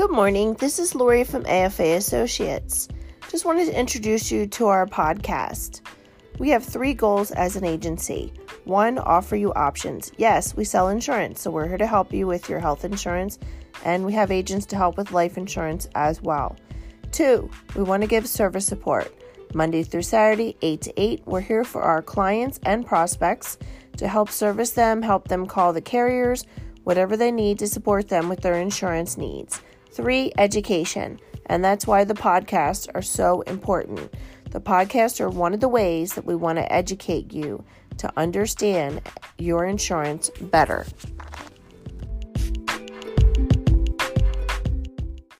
Good morning. This is Lori from AFA Associates. Just wanted to introduce you to our podcast. We have three goals as an agency. One, offer you options. Yes, we sell insurance, so we're here to help you with your health insurance, and we have agents to help with life insurance as well. Two, we want to give service support. Monday through Saturday, 8 to 8, we're here for our clients and prospects to help service them, help them call the carriers, whatever they need to support them with their insurance needs. Three, education. And that's why the podcasts are so important. The podcasts are one of the ways that we want to educate you to understand your insurance better.